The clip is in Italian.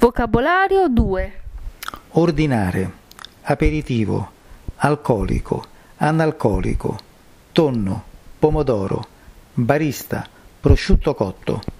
Vocabolario 2. ordinare, aperitivo, alcolico, analcolico, tonno, pomodoro, barista, prosciutto cotto.